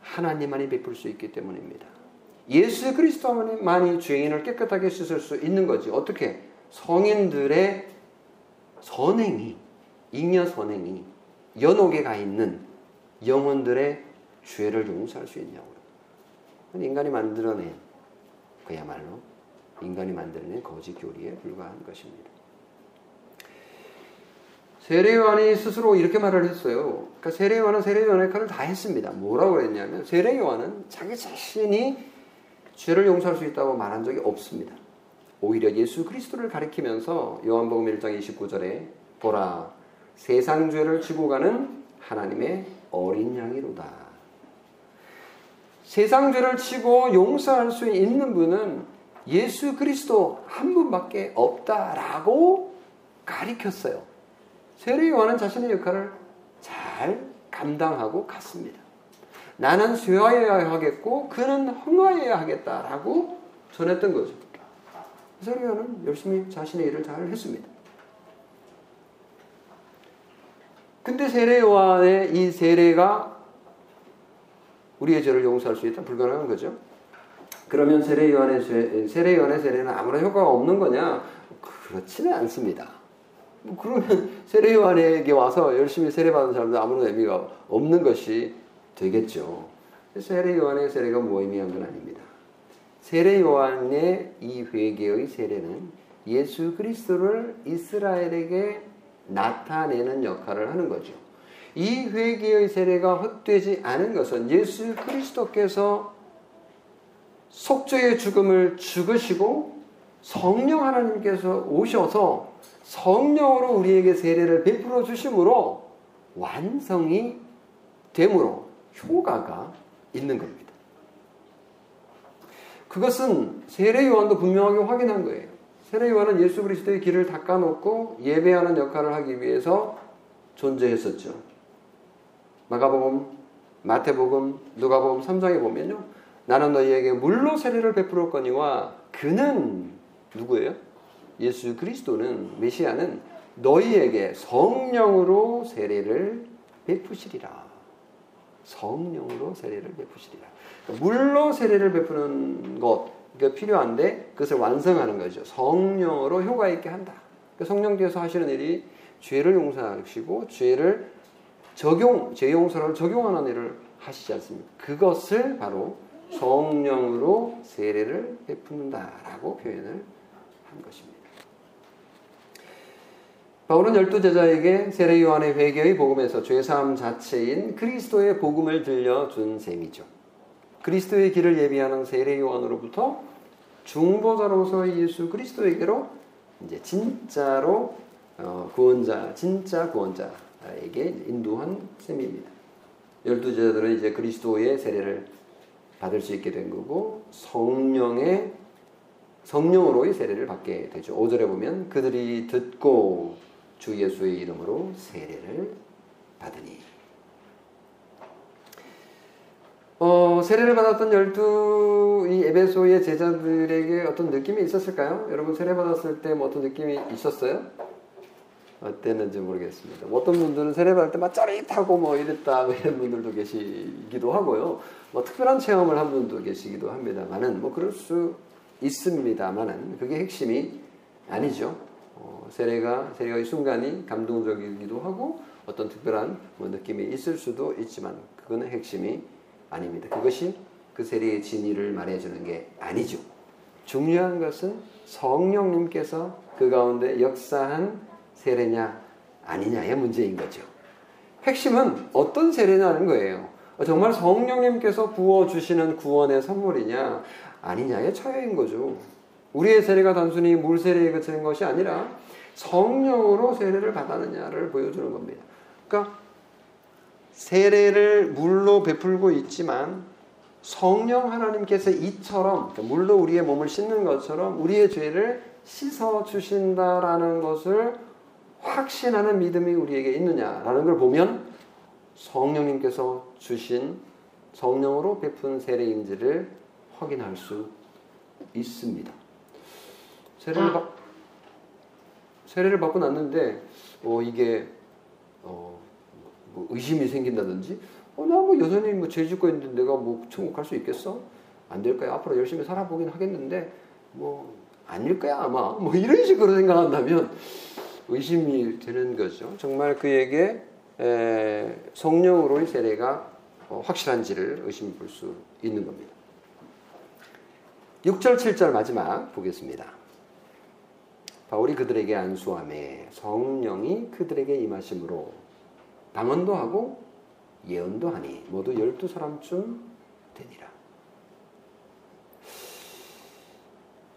하나님만이 베풀 수 있기 때문입니다. 예수 그리스도만이 죄인을 깨끗하게 씻을 수 있는 거지. 어떻게? 성인들의 선행이, 잉여 선행이 연옥에 가 있는 영혼들의 죄를 용서할 수 있냐고요. 인간이 만들어낸 그야말로 인간이 만들어낸 거짓 교리에 불과한 것입니다. 세례요한이 스스로 이렇게 말을 했어요. 그러니까 세례요한은 세례요한의 역할을 다 했습니다. 뭐라고 했냐면 세례요한은 자기 자신이 죄를 용서할 수 있다고 말한 적이 없습니다. 오히려 예수 그리스도를 가리키면서 요한복음 1장 29절에 보라 세상 죄를 지고 가는 하나님의 어린 양이로다. 세상 죄를 치고 용서할 수 있는 분은 예수 그리스도 한 분밖에 없다라고 가리켰어야 세례 요한은 자신의 역할을 잘 감당하고 갔습니다. 나는 쇠하여야 하겠고 그는 흥하여야 하겠다라고 전했던 거죠. 세례 요한은 열심히 자신의 일을 잘 했습니다. 근데 세례 요한의 이 세례가 우리의 죄를 용서할 수 있다 불가능한 거죠. 그러면 세례 요한의 세례 요한의 세례는 아무런 효과가 없는 거냐? 그렇지는 않습니다. 뭐 그러면 세례 요한에게 와서 열심히 세례 받은 사람들 아무런 의미가 없는 것이 되겠죠. 세례 요한의 세례가 무의미한 건 아닙니다. 세례 요한의 이 회개의 세례는 예수 그리스도를 이스라엘에게 나타내는 역할을 하는 거죠. 이 회개의 세례가 헛되지 않은 것은 예수 그리스도께서 속죄의 죽음을 죽으시고 성령 하나님께서 오셔서 성령으로 우리에게 세례를 베풀어 주심으로 완성이 되므로 효과가 있는 겁니다. 그것은 세례 요한도 분명하게 확인한 거예요. 세례 요한은 예수 그리스도의 길을 닦아놓고 예배하는 역할을 하기 위해서 존재했었죠. 마가복음, 마태복음, 누가복음 3장에 보면요. 나는 너희에게 물로 세례를 베풀어 거니와 그는 누구예요? 예수 그리스도는 메시아는 너희에게 성령으로 세례를 베푸시리라. 성령으로 세례를 베푸시리라. 그러니까 물로 세례를 베푸는 것 그러니까 필요한데 그것을 완성하는 거죠. 성령으로 효과 있게 한다. 그러니까 성령께서 하시는 일이 죄를 용서하시고 죄를 적용 죄 용서를 적용하는 일을 하시지 않습니까? 그것을 바로 성령으로 세례를 베푼다라고 표현을 한 것입니다. 바울은 열두 제자에게 세례 요한의 회개의 복음에서 죄사함 자체인 그리스도의 복음을 들려준 셈이죠. 그리스도의 길을 예비하는 세례 요한으로부터 중보자로서 예수 그리스도에게로 이제 진짜로 어, 구원자, 진짜 구원자에게 인도한 셈입니다. 열두 제자들은 이제 그리스도의 세례를 받을 수 있게 된 거고 성령의 성령으로의 세례를 받게 되죠. 5절에 보면 그들이 듣고 주 예수의 이름으로 세례를 받으니 어, 세례를 받았던 열두 이 에베소의 제자들에게 어떤 느낌이 있었을까요? 여러분 세례 받았을 때 뭐 어떤 느낌이 있었어요? 어땠는지 모르겠습니다. 어떤 분들은 세례 받을 때 막 짜릿하고 뭐 이랬다 뭐 이런 분들도 계시기도 하고요. 뭐 특별한 체험을 한 분도 계시기도 합니다만은 뭐 그럴 수 있습니다만은 그게 핵심이 아니죠. 어, 세례가 세례의 순간이 감동적이기도 하고 어떤 특별한 뭐 느낌이 있을 수도 있지만 그거는 핵심이 아닙니다. 그것이 그 세례의 진위를 말해주는 게 아니죠. 중요한 것은 성령님께서 그 가운데 역사한 세례냐 아니냐의 문제인 거죠. 핵심은 어떤 세례냐는 거예요. 정말 성령님께서 부어주시는 구원의 선물이냐 아니냐의 차이인 거죠. 우리의 세례가 단순히 물 세례에 그치는 것이 아니라 성령으로 세례를 받았느냐를 보여주는 겁니다. 그러니까 세례를 물로 베풀고 있지만 성령 하나님께서 이처럼 그러니까 물로 우리의 몸을 씻는 것처럼 우리의 죄를 씻어 주신다라는 것을 확신하는 믿음이 우리에게 있느냐라는 걸 보면 성령님께서 주신 성령으로 베푼 세례인지를 확인할 수 있습니다. 세례를 받 세례를 받고 났는데 어 이게 어 뭐 의심이 생긴다든지 어, 나뭐 여전히 뭐 죄 짓고 있는데 내가 뭐 천국 갈 수 있겠어? 안 될 거야. 앞으로 열심히 살아보긴 하겠는데 뭐 아닐 거야 아마. 뭐 이런 식으로 생각한다면 의심이 되는 거죠. 정말 그에게 에, 성령으로의 세례가 어, 확실한지를 의심해 볼 수 있는 겁니다. 6절, 7절 마지막 보겠습니다. 바울이 그들에게 안수함에 성령이 그들에게 임하심으로 방언도 하고 예언도 하니 모두 열두 사람쯤 되니라.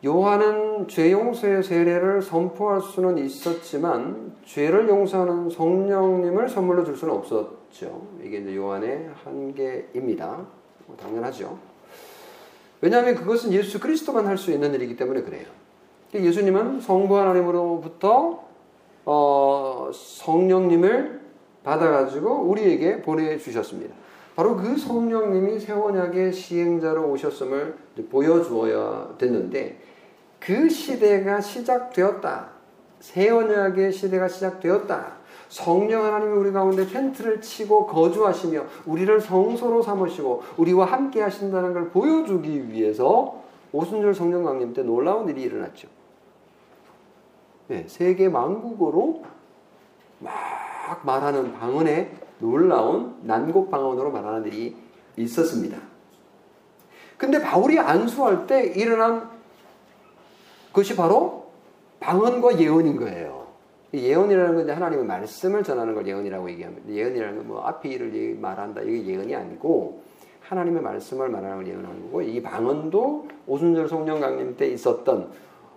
요한은 죄 용서의 세례를 선포할 수는 있었지만 죄를 용서하는 성령님을 선물로 줄 수는 없었죠. 이게 이제 요한의 한계입니다. 뭐 당연하죠. 왜냐하면 그것은 예수 그리스도만 할 수 있는 일이기 때문에 그래요. 예수님은 성부 하나님으로부터 어, 성령님을 받아가지고 우리에게 보내주셨습니다. 바로 그 성령님이 새 언약의 시행자로 오셨음을 보여주어야 됐는데 그 시대가 시작되었다. 새 언약의 시대가 시작되었다. 성령 하나님이 우리 가운데 텐트를 치고 거주하시며 우리를 성소로 삼으시고 우리와 함께 하신다는 걸 보여주기 위해서 오순절 성령 강림 때 놀라운 일이 일어났죠. 네, 세계 만국어로 막 말하는 방언에 놀라운 난곡 방언으로 말하는 일이 있었습니다. 근데 바울이 안수할 때 일어난 그것이 바로 방언과 예언인 거예요. 예언이라는 건 하나님의 말씀을 전하는 걸 예언이라고 얘기합니다. 예언이라는 건 뭐 앞에 일을 말한다. 이게 예언이 아니고 하나님의 말씀을 말하는 걸 예언하는 거고 이 방언도 오순절 성령 강림 때 있었던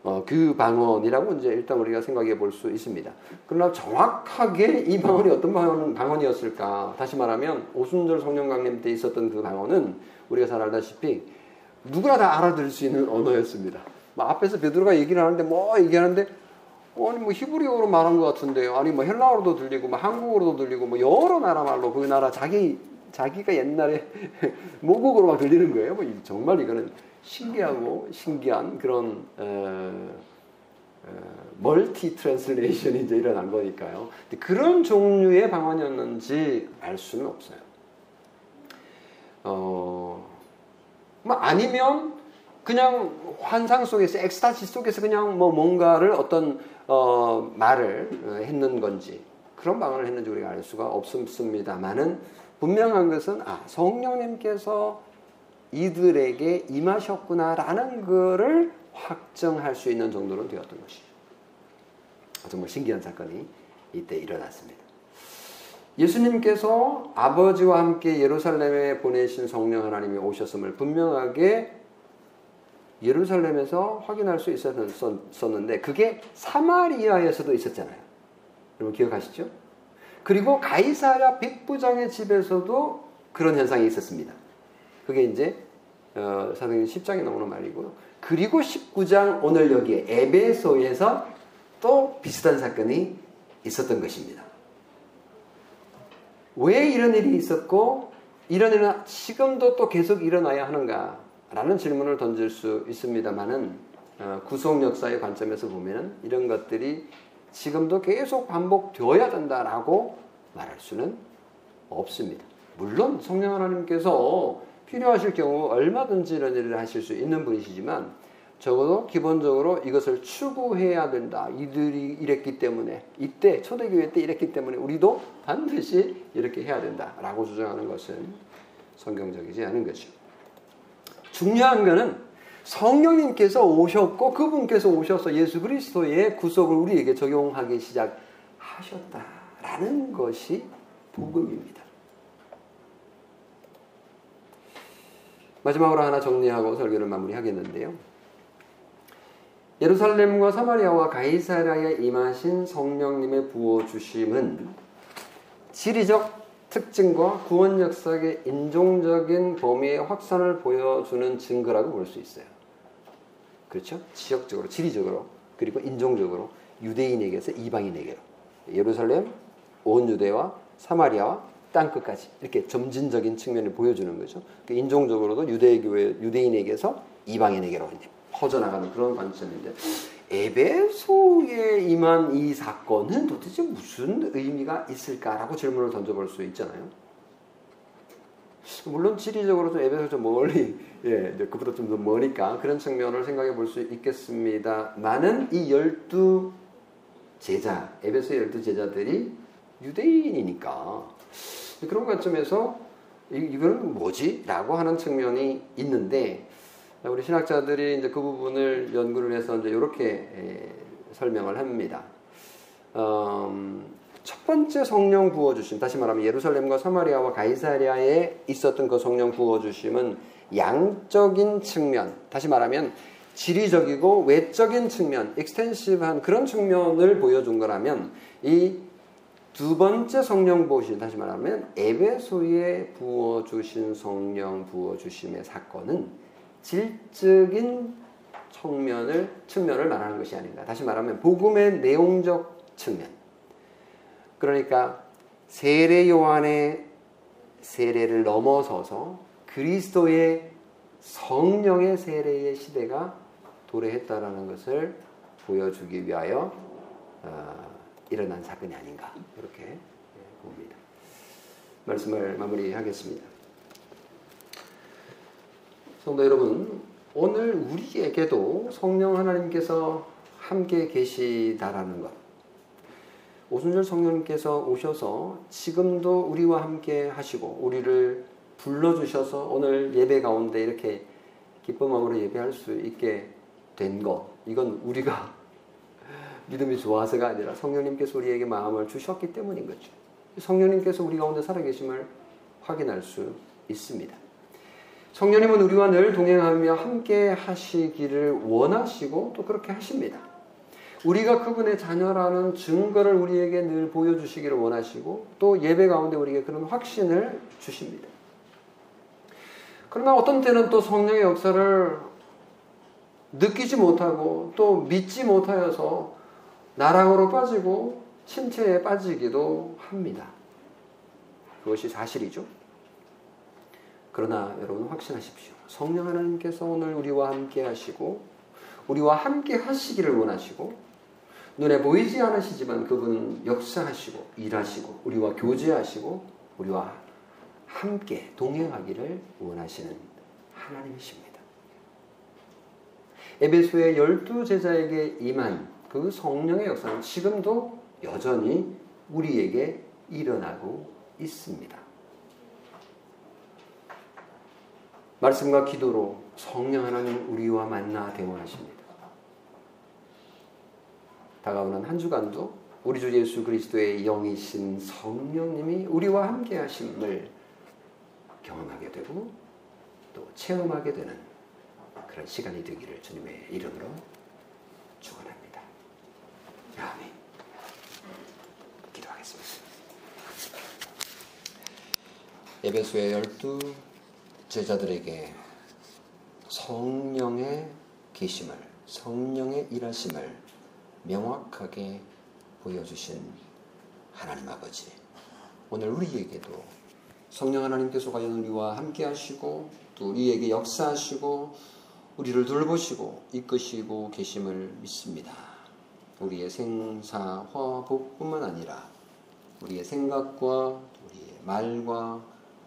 어, 그 방언이라고 이제 일단 우리가 생각해 볼 수 있습니다. 그러나 정확하게 이 방언이 어떤 방언, 방언이었을까? 다시 말하면 오순절 성령 강림 때 있었던 그 방언은 우리가 잘 알다시피 누구나 다 알아들을 수 있는 언어였습니다. 뭐 앞에서 베드로가 얘기를 하는데 뭐 얘기하는데 아니 뭐 히브리어로 말한 것 같은데요. 아니 뭐 헬라어로도 들리고 뭐 한국어로도 들리고 뭐 여러 나라 말로 그 나라 자기 자기가 옛날에 모국어로 막 들리는 거예요. 뭐 정말 이거는 신기하고 신기한 그런 에, multi translation이 이제 일어난 거니까요. 그런 종류의 방언이었는지 알 수는 없어요. 어, 뭐 아니면 그냥 환상 속에서 엑스타시 속에서 그냥 뭐 뭔가를 어떤 어, 말을 했는 건지 그런 방언을 했는지 우리가 알 수가 없습니다만은 분명한 것은 아 성령님께서 이들에게 임하셨구나라는 것을 확정할 수 있는 정도는 되었던 것이죠. 정말 신기한 사건이 이때 일어났습니다. 예수님께서 아버지와 함께 예루살렘에 보내신 성령 하나님이 오셨음을 분명하게 예루살렘에서 확인할 수 있었는데 그게 사마리아에서도 있었잖아요. 여러분 기억하시죠? 그리고 가이사랴 백부장의 집에서도 그런 현상이 있었습니다. 그게 이제 어, 사도행 10장에 나오는 말이고요. 그리고 19장 오늘 여기에 에베소에서 또 비슷한 사건이 있었던 것입니다. 왜 이런 일이 있었고 이런 일은 지금도 또 계속 일어나야 하는가? 라는 질문을 던질 수 있습니다만은 어, 구속 역사의 관점에서 보면 이런 것들이 지금도 계속 반복되어야 된다라고 말할 수는 없습니다. 물론 성령 하나님께서 필요하실 경우 얼마든지 이런 일을 하실 수 있는 분이시지만 적어도 기본적으로 이것을 추구해야 된다. 이들이 이랬기 때문에 이때 초대교회 때 이랬기 때문에 우리도 반드시 이렇게 해야 된다라고 주장하는 것은 성경적이지 않은 거죠. 중요한 것은 성령님께서 오셨고 그분께서 오셔서 예수 그리스도의 구속을 우리에게 적용하기 시작하셨다라는 것이 복음입니다. 마지막으로 하나 정리하고 설교를 마무리하겠는데요. 예루살렘과 사마리아와 가이사라에 임하신 성령님의 부어 주심은 지리적 특징과 구원 역사의 인종적인 범위의 확산을 보여주는 증거라고 볼 수 있어요. 그렇죠? 지역적으로, 지리적으로, 그리고 인종적으로 유대인에게서 이방인에게로 예루살렘, 온 유대와 사마리아와 땅 끝까지 이렇게 점진적인 측면을 보여주는 거죠. 그 인종적으로도 유대교회 유대인에게서 이방인에게로 퍼져나가는 그런 관점인데 에베소에 임한 이 사건은 도대체 무슨 의미가 있을까라고 질문을 던져볼 수 있잖아요. 물론 지리적으로도 에베소 좀 멀리, 예, 그보다 좀 더 머니까 그런 측면을 생각해 볼 수 있겠습니다만은 이 열두 제자, 에베소의 열두 제자들이 유대인이니까 그런 관점에서 이거는 뭐지? 라고 하는 측면이 있는데 우리 신학자들이 이제 그 부분을 연구를 해서 이제 이렇게 설명을 합니다. 음, 첫 번째 성령 부어 주심, 다시 말하면 예루살렘과 사마리아와 가이사리아에 있었던 그 성령 부어 주심은 양적인 측면, 다시 말하면 지리적이고 외적인 측면, 익스텐시브한 그런 측면을 보여준 거라면 이 두 번째 성령 부어주심, 다시 말하면 에베소에 부어 주신 성령 부어 주심의 사건은 질적인 측면을 측면을 말하는 것이 아닌가. 다시 말하면 복음의 내용적 측면. 그러니까 세례 요한의 세례를 넘어서서 그리스도의 성령의 세례의 시대가 도래했다라는 것을 보여주기 위하여 어, 일어난 사건이 아닌가 이렇게 예, 봅니다. 말씀을 마무리하겠습니다. 성도 여러분, 오늘 우리에게도 성령 하나님께서 함께 계시다라는 것. 오순절 성령님께서 오셔서 지금도 우리와 함께 하시고 우리를 불러주셔서 오늘 예배 가운데 이렇게 기쁜 마음으로 예배할 수 있게 된 것. 이건 우리가 믿음이 좋아서가 아니라 성령님께서 우리에게 마음을 주셨기 때문인 거죠. 성령님께서 우리 가운데 살아계심을 확인할 수 있습니다. 성령님은 우리와 늘 동행하며 함께 하시기를 원하시고 또 그렇게 하십니다. 우리가 그분의 자녀라는 증거를 우리에게 늘 보여주시기를 원하시고 또 예배 가운데 우리에게 그런 확신을 주십니다. 그러나 어떤 때는 또 성령의 역사를 느끼지 못하고 또 믿지 못하여서 나락으로 빠지고 침체에 빠지기도 합니다. 그것이 사실이죠. 그러나 여러분 확신하십시오. 성령 하나님께서 오늘 우리와 함께 하시고 우리와 함께 하시기를 원하시고 눈에 보이지 않으시지만 그분은 역사하시고 일하시고 우리와 교제하시고 우리와 함께 동행하기를 원하시는 하나님이십니다. 에베소의 열두 제자에게 임한 그 성령의 역사는 지금도 여전히 우리에게 일어나고 있습니다. 말씀과 기도로 성령 하나님 우리와 만나 대화하십니다. 다가오는 한 주간도 우리 주 예수 그리스도의 영이신 성령님이 우리와 함께 하심을 경험하게 되고 또 체험하게 되는 그런 시간이 되기를 주님의 이름으로 축원합니다. 아멘. 기도하겠습니다. 에베소의 열두 제자들에게 성령의 계심을 성령의 일하심을 명확하게 보여주신 하나님 아버지 오늘 우리에게도 성령 하나님께서 과연 우리와 함께 하시고 또 우리에게 역사하시고 우리를 돌보시고 이끄시고 계심을 믿습니다. 우리의 생사 화복뿐만 아니라 우리의 생각과 우리의 말과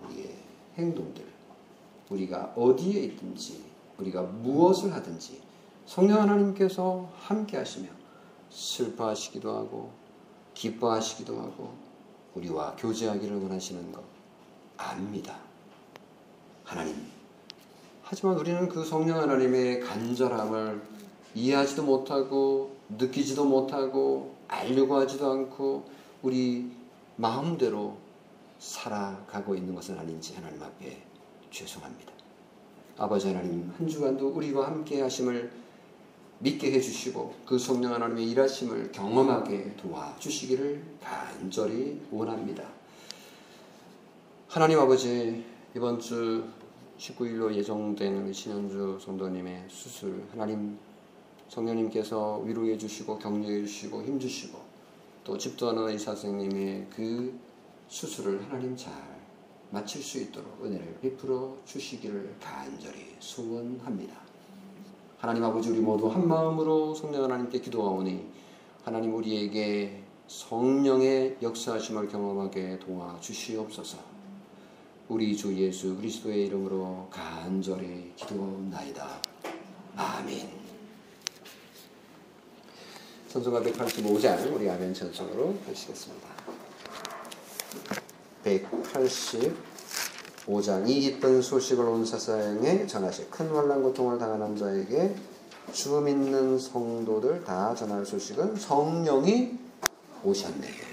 우리의 행동들 우리가 어디에 있든지 우리가 무엇을 하든지 성령 하나님께서 함께 하시며 슬퍼하시기도 하고 기뻐하시기도 하고 우리와 교제하기를 원하시는 것 압니다. 하나님. 하지만 우리는 그 성령 하나님의 간절함을 이해하지도 못하고 느끼지도 못하고 알려고 하지도 않고 우리 마음대로 살아가고 있는 것은 아닌지 하나님 앞에 죄송합니다. 아버지 하나님 한 주간도 우리와 함께 하심을 믿게 해주시고 그 성령 하나님의 일하심을 경험하게 도와주시기를 간절히 원합니다. 하나님 아버지 이번 주 19일로 예정된 신현주 성도님의 수술 하나님 성령님께서 위로해 주시고 격려해 주시고 힘 주시고 또 집도하는 의사 선생님의 그 수술을 하나님 잘 마칠 수 있도록 은혜를 베풀어 주시기를 간절히 소원합니다. 하나님 아버지 우리 모두 한 마음으로 성령 하나님께 기도하오니 하나님 우리에게 성령의 역사하심을 경험하게 도와주시옵소서. 우리 주 예수 그리스도의 이름으로 간절히 기도나이다. 아멘. 선수가 185장 우리 아멘 전송으로 하시겠습니다. 185장 이 기쁜 소식을 온 세상에 전하실 큰 환란 고통을 당하는 자에게 주 믿는 성도들 다 전할 소식은 성령이 오셨네요.